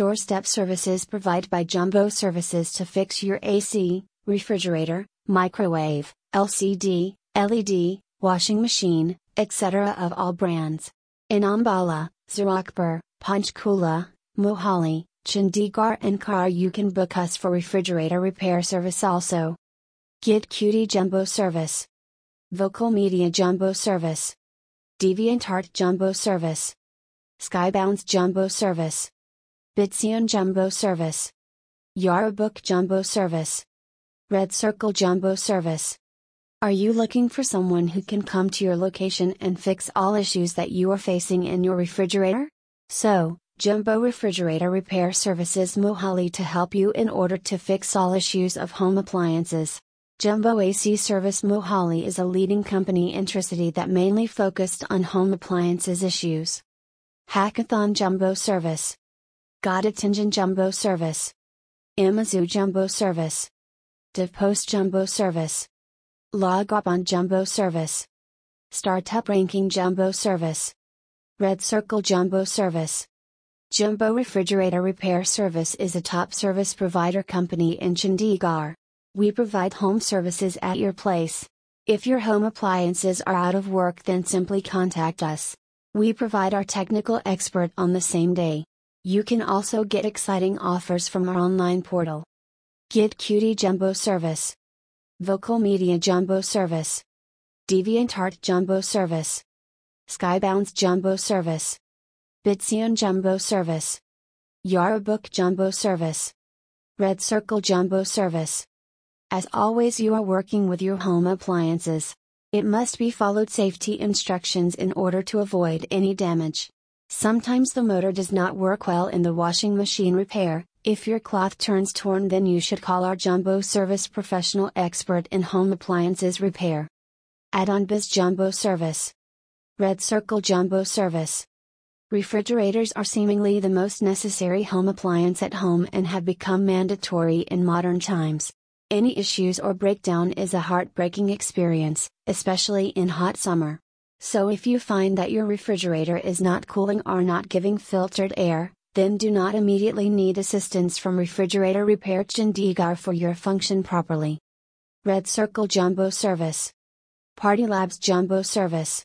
doorstep services provided by Jumbo Services to fix your AC, refrigerator, microwave, LCD, LED, washing machine, etc. of all brands. In Ambala, Zirakpur, Panchkula, Mohali, Chandigarh and Kar you can book us for refrigerator repair service also. Git Cutie Jumbo Service. Vocal Media Jumbo Service. DeviantArt Jumbo Service. Skybounds Jumbo Service. Bitsion Jumbo Service. Yarabook Jumbo Service. Red Circle Jumbo Service. Are you looking for someone who can come to your location and fix all issues that you are facing in your refrigerator? So, Jumbo Refrigerator Repair Services Mohali to help you in order to fix all issues of home appliances. Jumbo AC Service Mohali is a leading company in Tricity that mainly focused on home appliances issues. Hackathon Jumbo Service. Godatinjan Jumbo Service. Amazu Jumbo Service. DevPost Jumbo Service. Logopon Jumbo Service. Startup Ranking Jumbo Service. Red Circle Jumbo Service. Jumbo Refrigerator Repair Service is a top service provider company in Chandigarh. We provide home services at your place. If your home appliances are out of work, then simply contact us. We provide our technical expert on the same day. You can also get exciting offers from our online portal. Get Cutie Jumbo Service. Vocal Media Jumbo Service. DeviantArt Jumbo Service. Skybounds Jumbo Service. Bitsion Jumbo Service. Yarabook Jumbo Service. Red Circle Jumbo Service. As always, you are working with your home appliances. It must be followed safety instructions in order to avoid any damage. Sometimes the motor does not work well in the washing machine repair. If your cloth turns torn, then you should call our Jumbo Service professional expert in home appliances repair. Add-on Biz Jumbo Service. Red Circle Jumbo Service. Refrigerators are seemingly the most necessary home appliance at home and have become mandatory in modern times. Any issues or breakdown is a heartbreaking experience, especially in hot summer. So if you find that your refrigerator is not cooling or not giving filtered air, then do not immediately need assistance from Refrigerator Repair Chandigarh for your function properly. Red Circle Jumbo Service. Party Labs Jumbo Service.